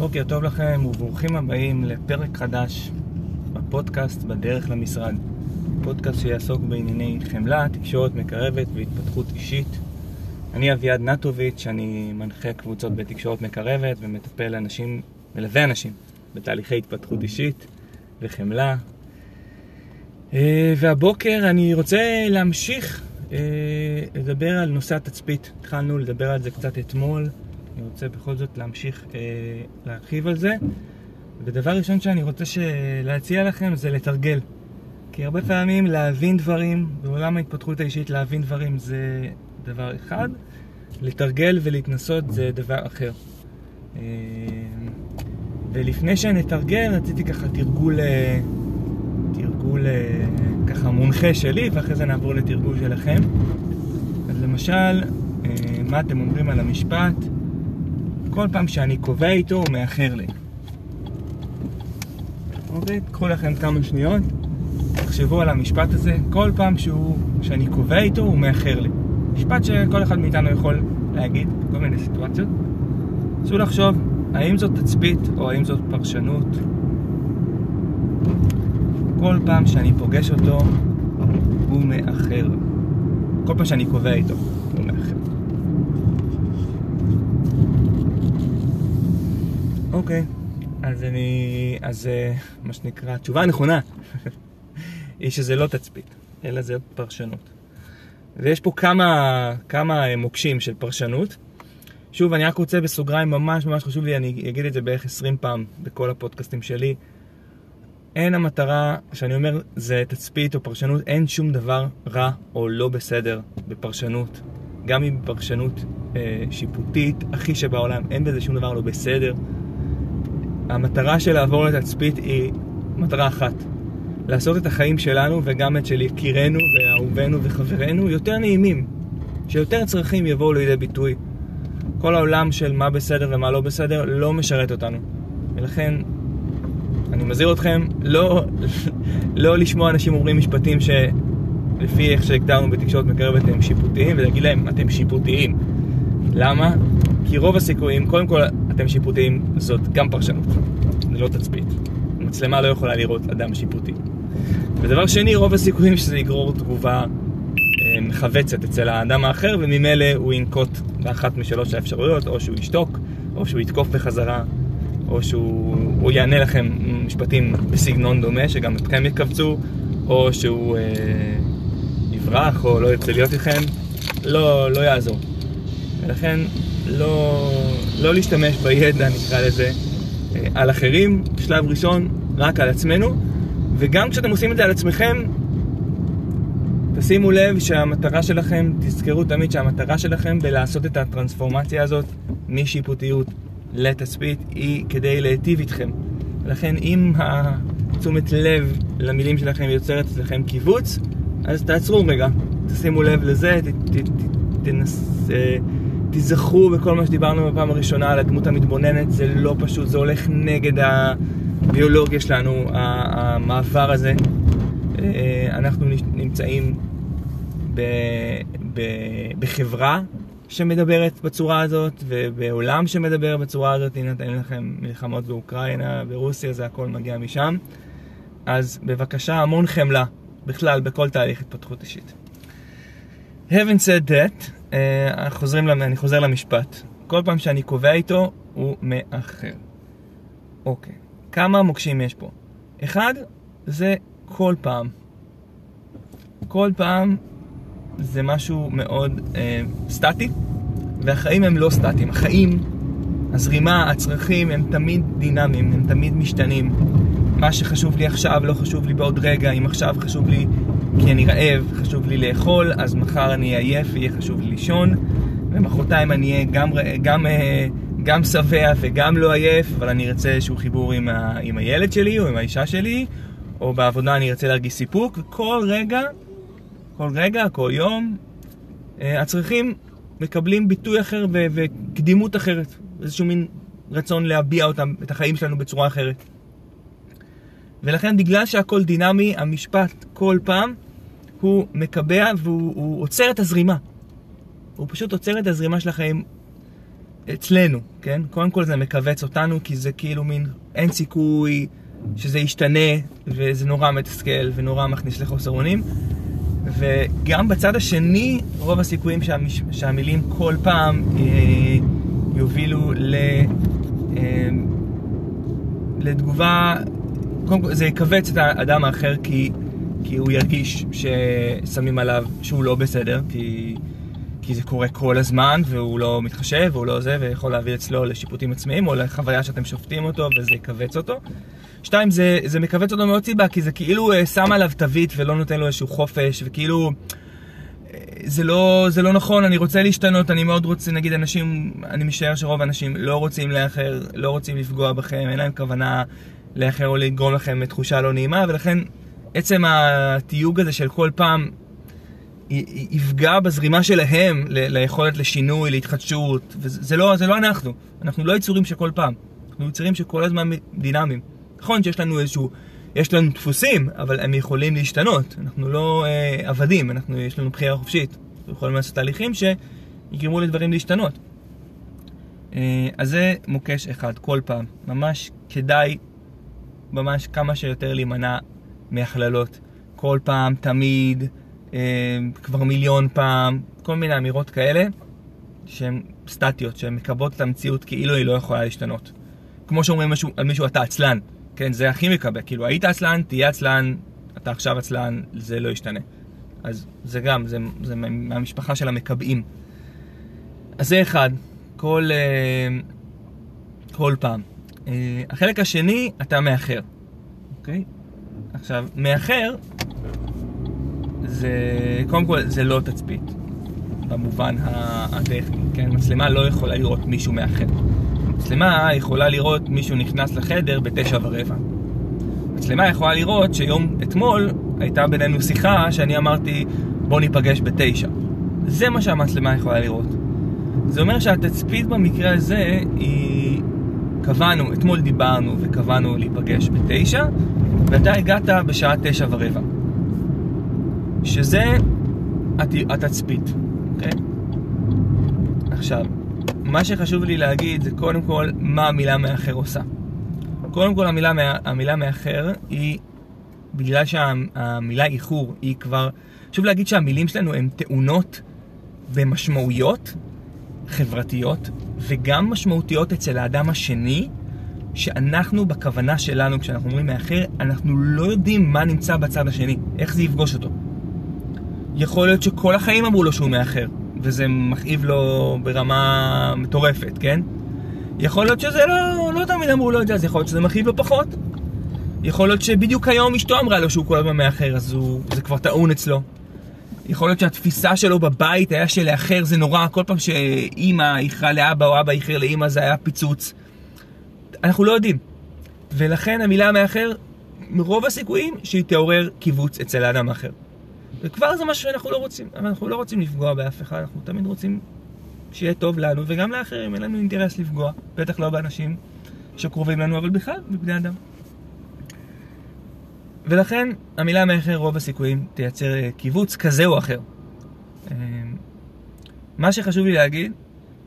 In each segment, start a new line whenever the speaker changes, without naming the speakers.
בוקר טוב לכם וברוכים הבאים לפרק חדש בפודקאסט בדרך למשרד. פודקאסט שיעסוק בענייני חמלה, תקשורת מקרבת והתפתחות אישית. אני אביעד נטוביץ', אני מנחה קבוצות בתקשורת מקרבת ומטפל אנשים, מלווה אנשים בתהליכי התפתחות אישית וחמלה. אה, והבוקר אני רוצה להמשיך אה, לדבר על נושא התצפית. התחלנו לדבר על זה קצת אתמול. אני רוצה בכל זאת להמשיך אה, להרחיב על זה. ודבר ראשון שאני רוצה להציע לכם זה לתרגל. כי הרבה פעמים להבין דברים, בעולם ההתפתחות האישית להבין דברים זה דבר אחד, לתרגל ולהתנסות זה דבר אחר. אה, ולפני שנתרגל רציתי ככה תרגול, אה, תרגול אה, ככה מונחה שלי, ואחרי זה נעבור לתרגול שלכם. אז למשל, מה אתם אומרים על המשפט? כל פעם שאני קובע איתו הוא מאחר לי. אוקיי? קחו לכם כמה שניות, תחשבו על המשפט הזה, כל פעם שהוא, שאני קובע איתו הוא מאחר לי. משפט שכל אחד מאיתנו יכול להגיד בכל מיני סיטואציות. נסו לחשוב, האם זאת תצפית או האם זאת פרשנות? כל פעם שאני פוגש אותו, הוא מאחר. כל פעם שאני קובע איתו, הוא מאחר. אוקיי, אז אני... אז אה, מה שנקרא, התשובה הנכונה היא שזה לא תצפית, אלא זה פרשנות. ויש פה כמה, כמה מוקשים של פרשנות. שוב, אני רק רוצה בסוגריים, ממש ממש חשוב לי, אני אגיד את זה בערך 20 פעם בכל הפודקאסטים שלי. אין המטרה, שאני אומר זה תצפית או פרשנות, אין שום דבר רע או לא בסדר בפרשנות. גם אם פרשנות אה, שיפוטית הכי שבעולם, אין בזה שום דבר לא בסדר. המטרה של לעבור לתצפית היא מטרה אחת. לעשות את החיים שלנו וגם את של יקירנו ואהובינו וחברינו יותר נעימים. שיותר צרכים יבואו לידי ביטוי. כל העולם של מה בסדר ומה לא בסדר לא משרת אותנו. ולכן, אני מזהיר אתכם לא, לא לשמוע אנשים אומרים משפטים שלפי איך שהגדרנו בתקשורת מקרבת הם שיפוטיים, ולהגיד להם, אתם שיפוטיים. למה? כי רוב הסיכויים, קודם כל, אתם שיפוטיים, זאת גם פרשנות. זה לא תצפית. מצלמה לא יכולה לראות אדם שיפוטי. ודבר שני, רוב הסיכויים שזה יגרור תגובה אה, מחווצת אצל האדם האחר, וממילא הוא ינקוט באחת משלוש האפשרויות, או שהוא ישתוק, או שהוא יתקוף בחזרה, או שהוא יענה לכם משפטים בסגנון דומה, שגם אתכם יקבצו, או שהוא אה, יברח, או לא ירצה להיות איתכם. לא, לא יעזור. ולכן לא, לא להשתמש בידע, נקרא לזה, אה, על אחרים, שלב ראשון, רק על עצמנו, וגם כשאתם עושים את זה על עצמכם, תשימו לב שהמטרה שלכם, תזכרו תמיד שהמטרה שלכם בלעשות את הטרנספורמציה הזאת משיפוטיות לתצפית היא כדי להיטיב איתכם. ולכן אם התשומת לב למילים שלכם יוצרת אצלכם קיבוץ, אז תעצרו רגע, תשימו לב לזה, ת, ת, ת, תנס... תיזכרו בכל מה שדיברנו בפעם הראשונה על הדמות המתבוננת, זה לא פשוט, זה הולך נגד הביולוגיה שלנו, המעבר הזה. אה, אנחנו נמצאים ב, ב, בחברה שמדברת בצורה הזאת, ובעולם שמדבר בצורה הזאת, הנה נתן לכם מלחמות באוקראינה, ברוסיה, זה הכל מגיע משם. אז בבקשה, המון חמלה, בכלל, בכל תהליך התפתחות אישית. Having said that, חוזרים, אני חוזר למשפט. כל פעם שאני קובע איתו, הוא מאחר. אוקיי, כמה מוקשים יש פה? אחד, זה כל פעם. כל פעם זה משהו מאוד אה, סטטי, והחיים הם לא סטטיים. החיים, הזרימה, הצרכים, הם תמיד דינמיים, הם תמיד משתנים. מה שחשוב לי עכשיו לא חשוב לי בעוד רגע, אם עכשיו חשוב לי כי אני רעב, חשוב לי לאכול, אז מחר אני עייף ויהיה חשוב לי לישון, ומחרתיים אני אהיה גם, גם, אה, גם שבע וגם לא עייף, אבל אני ארצה איזשהו חיבור עם, ה, עם הילד שלי או עם האישה שלי, או בעבודה אני ארצה להרגיש סיפוק, וכל רגע, כל רגע, כל יום, אה, הצרכים מקבלים ביטוי אחר וקדימות אחרת, איזשהו מין רצון להביע אותם, את החיים שלנו בצורה אחרת. ולכן בגלל שהכל דינמי, המשפט כל פעם הוא מקבע והוא עוצר את הזרימה. הוא פשוט עוצר את הזרימה של החיים. אצלנו, כן? קודם כל זה מכווץ אותנו, כי זה כאילו מין, אין סיכוי שזה ישתנה, וזה נורא מתסכל ונורא מכניס לחוסר אונים. וגם בצד השני, רוב הסיכויים שהמש... שהמילים כל פעם אה, יובילו ל... אה, לתגובה, קודם כל זה יכווץ את האדם האחר כי, כי הוא ירגיש ששמים עליו שהוא לא בסדר, כי, כי זה קורה כל הזמן והוא לא מתחשב והוא לא זה ויכול להביא אצלו לשיפוטים עצמאיים או לחוויה שאתם שופטים אותו וזה יכווץ אותו. שתיים, זה, זה מכווץ אותו מאוד סיבה, כי זה כאילו אה, שם עליו תווית ולא נותן לו איזשהו חופש, וכאילו... אה, זה לא, זה לא נכון, אני רוצה להשתנות, אני מאוד רוצה, נגיד אנשים, אני משער שרוב האנשים לא רוצים לאחר, לא רוצים לפגוע בכם, אין להם כוונה לאחר או לגרום לכם תחושה לא נעימה, ולכן עצם התיוג הזה של כל פעם יפגע בזרימה שלהם ל- ליכולת לשינוי, להתחדשות, וזה לא, לא אנחנו, אנחנו לא יצורים שכל פעם, אנחנו יצורים שכל הזמן דינמיים. נכון שיש לנו איזשהו, יש לנו דפוסים, אבל הם יכולים להשתנות. אנחנו לא אה, עבדים, אנחנו, יש לנו בחירה חופשית. אנחנו יכולים לעשות תהליכים שיגרמו לדברים להשתנות. אה, אז זה מוקש אחד, כל פעם. ממש כדאי, ממש כמה שיותר להימנע מהכללות. כל פעם, תמיד, אה, כבר מיליון פעם, כל מיני אמירות כאלה שהן סטטיות, שהן מקבעות את המציאות כאילו היא לא יכולה להשתנות. כמו שאומרים משהו, על מישהו, אתה עצלן. כן, זה הכי מקבל. כאילו, היית עצלן, תהיה עצלן, אתה עכשיו עצלן, זה לא ישתנה. אז זה גם, זה, זה מהמשפחה של המקבעים. אז זה אחד, כל, אה, כל פעם. אה, החלק השני, אתה מאחר, אוקיי? עכשיו, מאחר, זה, קודם כל, זה לא תצפית, במובן הטכני, כן? מצלמה לא יכולה לראות מישהו מאחר. מצלמה יכולה לראות מישהו נכנס לחדר בתשע ורבע. מצלמה יכולה לראות שיום אתמול הייתה בינינו שיחה שאני אמרתי בוא ניפגש בתשע. זה מה שהמצלמה יכולה לראות. זה אומר שהתצפית במקרה הזה היא... קבענו, אתמול דיברנו וקבענו להיפגש בתשע ואתה הגעת בשעה תשע ורבע. שזה התצפית, אוקיי? עכשיו, מה שחשוב לי להגיד זה קודם כל מה המילה מאחר עושה. קודם כל המילה, המילה מאחר היא, בגלל שהמילה איחור היא כבר, חשוב להגיד שהמילים שלנו הן טעונות במשמעויות חברתיות וגם משמעותיות אצל האדם השני שאנחנו בכוונה שלנו כשאנחנו אומרים מאחר אנחנו לא יודעים מה נמצא בצד השני, איך זה יפגוש אותו. יכול להיות שכל החיים אמרו לו שהוא מאחר וזה מכאיב לו ברמה מטורפת, כן? יכול להיות שזה לא, לא תמיד אמרו לו את זה, אז יכול להיות שזה מכאיב לו פחות. יכול להיות שבדיוק היום אשתו אמרה לו שהוא כל הזמן מאחר, אז הוא, זה כבר טעון אצלו. יכול להיות שהתפיסה שלו בבית היה שלאחר זה נורא, כל פעם שאימא איחרה לאבא או אבא איחר לאימא זה היה פיצוץ. אנחנו לא יודעים. ולכן המילה מאחר, מרוב הסיכויים שהיא תעורר קיבוץ אצל האדם האחר. וכבר זה משהו שאנחנו לא רוצים. אנחנו לא רוצים לפגוע באף אחד, אנחנו תמיד רוצים שיהיה טוב לנו וגם לאחרים, אין לנו אינטרס לפגוע. בטח לא באנשים שקרובים לנו, אבל בכלל, בבני אדם. ולכן המילה מאחר רוב הסיכויים תייצר אה, קיבוץ כזה או אחר. אה, מה שחשוב לי להגיד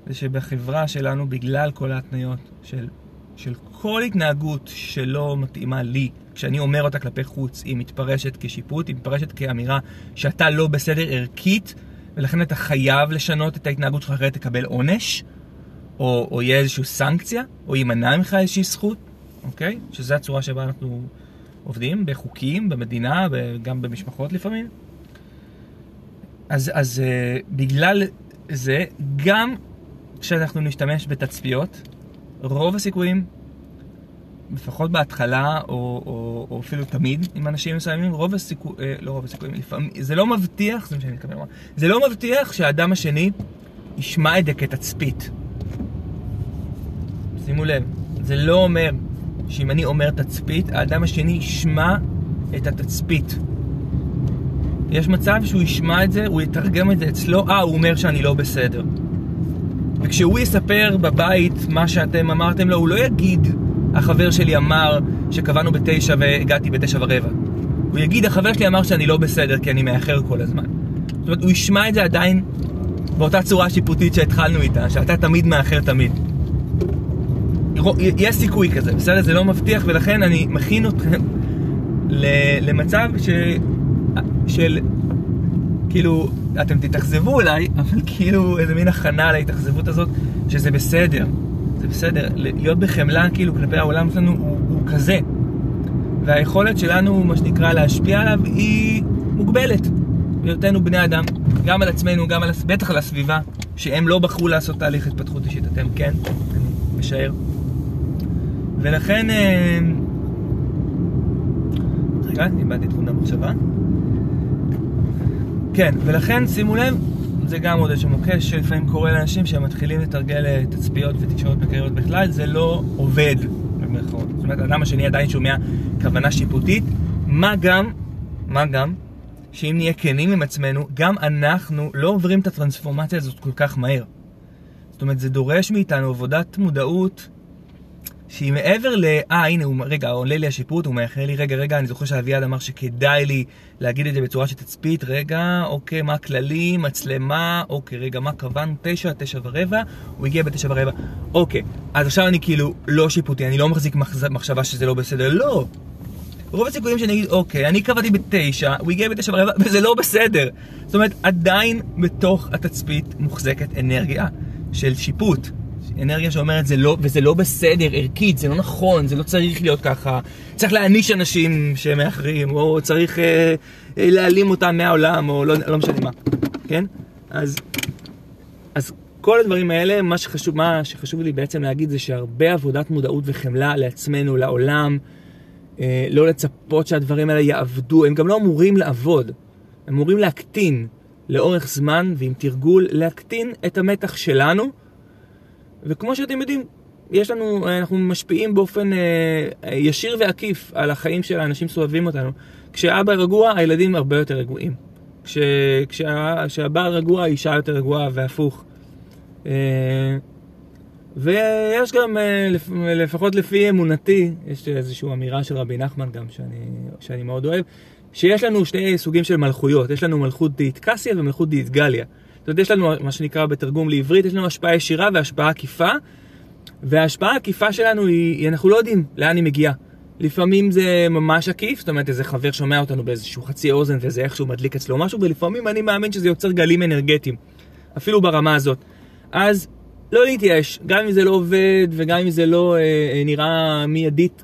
זה שבחברה שלנו, בגלל כל ההתניות של, של כל התנהגות שלא מתאימה לי, כשאני אומר אותה כלפי חוץ, היא מתפרשת כשיפוט, היא מתפרשת כאמירה שאתה לא בסדר ערכית, ולכן אתה חייב לשנות את ההתנהגות שלך, אחרת תקבל עונש, או, או יהיה איזושהי סנקציה, או יימנע ממך איזושהי זכות, אוקיי? שזו הצורה שבה אנחנו עובדים, בחוקים, במדינה, גם במשפחות לפעמים. אז, אז uh, בגלל זה, גם כשאנחנו נשתמש בתצפיות, רוב הסיכויים לפחות בהתחלה, או, או, או אפילו תמיד עם אנשים מסוימים, רוב הסיכויים, אה, לא רוב הסיכויים, לפעמים, זה לא מבטיח, זה מה שאני מתכוון לומר, זה לא מבטיח שהאדם השני ישמע את זה כתצפית. שימו לב, זה לא אומר שאם אני אומר תצפית, האדם השני ישמע את התצפית. יש מצב שהוא ישמע את זה, הוא יתרגם את זה אצלו, אה, הוא אומר שאני לא בסדר. וכשהוא יספר בבית מה שאתם אמרתם לו, הוא לא יגיד החבר שלי אמר שקבענו בתשע והגעתי בתשע ורבע. הוא יגיד, החבר שלי אמר שאני לא בסדר כי אני מאחר כל הזמן. זאת אומרת, הוא ישמע את זה עדיין באותה צורה שיפוטית שהתחלנו איתה, שאתה תמיד מאחר תמיד. יש סיכוי כזה, בסדר? זה לא מבטיח, ולכן אני מכין אתכם למצב ש... של... כאילו, אתם תתאכזבו אולי, אבל כאילו איזה מין הכנה להתאכזבות הזאת, שזה בסדר. זה בסדר. להיות בחמלה כאילו כלפי העולם שלנו הוא, הוא כזה. והיכולת שלנו, מה שנקרא, להשפיע עליו היא מוגבלת. בהיותנו בני אדם, גם על עצמנו, גם על, בטח על הסביבה, שהם לא בחרו לעשות תהליך התפתחות אישית, אתם כן, אני משער. ולכן... אה, רגע, איבדתי את חוט המחשבה. כן, ולכן שימו לב, זה גם עוד איזשהו מוקש שלפעמים קורה לאנשים שהם מתחילים לתרגל אה, תצפיות ותקשורת בקריירות בכלל, זה לא עובד, במירכאות. זאת אומרת, האדם השני עדיין שומע כוונה שיפוטית, מה גם, מה גם, שאם נהיה כנים עם עצמנו, גם אנחנו לא עוברים את הטרנספורמציה הזאת כל כך מהר. זאת אומרת, זה דורש מאיתנו עבודת מודעות שהיא מעבר ל... אה, הנה, הוא, רגע, עולה לי השיפוט, הוא מאחר לי, רגע, רגע, אני זוכר שאביעד אמר שכדאי לי להגיד את זה בצורה של תצפית, רגע, אוקיי, מה הכללים, מצלמה, אוקיי, רגע, מה קבענו? תשע, תשע ורבע, הוא הגיע בתשע ורבע, אוקיי, אז עכשיו אני כאילו לא שיפוטי, אני לא מחזיק מחשבה שזה לא בסדר, לא. רוב הסיכויים שאני אגיד, אוקיי, אני קבעתי בתשע, הוא הגיע בתשע ורבע, וזה לא בסדר. זאת אומרת, עדיין בתוך התצפית מוחזקת אנרגיה של שיפוט. אנרגיה שאומרת זה לא, וזה לא בסדר, ערכית, זה לא נכון, זה לא צריך להיות ככה. צריך להעניש אנשים שמאחרים, או צריך אה, אה, להעלים אותם מהעולם, או לא, לא משנה מה, כן? אז, אז כל הדברים האלה, מה שחשוב, מה שחשוב לי בעצם להגיד זה שהרבה עבודת מודעות וחמלה לעצמנו, לעולם, אה, לא לצפות שהדברים האלה יעבדו, הם גם לא אמורים לעבוד, הם אמורים להקטין לאורך זמן ועם תרגול, להקטין את המתח שלנו. וכמו שאתם יודעים, יש לנו, אנחנו משפיעים באופן אה, ישיר ועקיף על החיים של האנשים סובבים אותנו. כשאבא רגוע, הילדים הרבה יותר רגועים. כש, כשה, כשהבעל רגוע, האישה יותר רגועה והפוך. אה, ויש גם, אה, לפחות לפי אמונתי, יש איזושהי אמירה של רבי נחמן גם, שאני, שאני מאוד אוהב, שיש לנו שני סוגים של מלכויות. יש לנו מלכות דאית קסיה ומלכות דאית גליה. זאת אומרת, יש לנו מה שנקרא בתרגום לעברית, יש לנו השפעה ישירה והשפעה עקיפה, וההשפעה העקיפה שלנו היא, אנחנו לא יודעים לאן היא מגיעה. לפעמים זה ממש עקיף, זאת אומרת איזה חבר שומע אותנו באיזשהו חצי אוזן וזה איכשהו מדליק אצלו משהו, ולפעמים אני מאמין שזה יוצר גלים אנרגטיים, אפילו ברמה הזאת. אז לא להתייאש, גם אם זה לא עובד וגם אם זה לא אה, אה נראה מיידית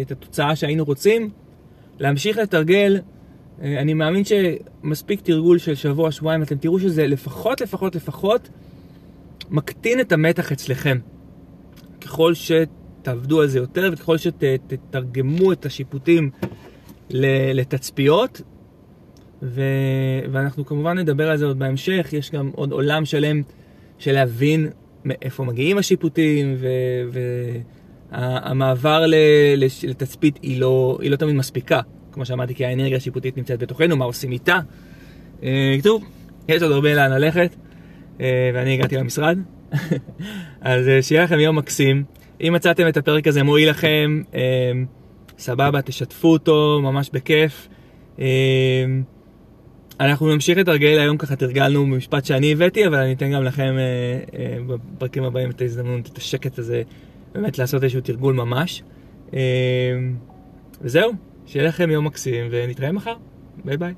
את התוצאה שהיינו רוצים, להמשיך לתרגל אני מאמין שמספיק תרגול של שבוע, שבועיים, אתם תראו שזה לפחות, לפחות, לפחות מקטין את המתח אצלכם. ככל שתעבדו על זה יותר וככל שתתרגמו את השיפוטים לתצפיות, ו... ואנחנו כמובן נדבר על זה עוד בהמשך, יש גם עוד עולם שלם של להבין מאיפה מגיעים השיפוטים, והמעבר ו... לתצפית היא לא, היא לא תמיד מספיקה. כמו שאמרתי, כי האנרגיה השיפוטית נמצאת בתוכנו, מה עושים איתה. אה, טוב, יש עוד הרבה לאן ללכת, אה, ואני הגעתי למשרד. אז אה, שיהיה לכם יום מקסים. אם מצאתם את הפרק הזה מועיל לכם, סבבה, תשתפו אותו, ממש בכיף. אנחנו נמשיך לתרגל, היום ככה תרגלנו במשפט שאני הבאתי, אבל אני אתן גם לכם בפרקים הבאים את ההזדמנות, את השקט הזה, באמת לעשות איזשהו תרגול ממש. וזהו, שיהיה לכם יום מקסים ונתראה מחר. ביי ביי.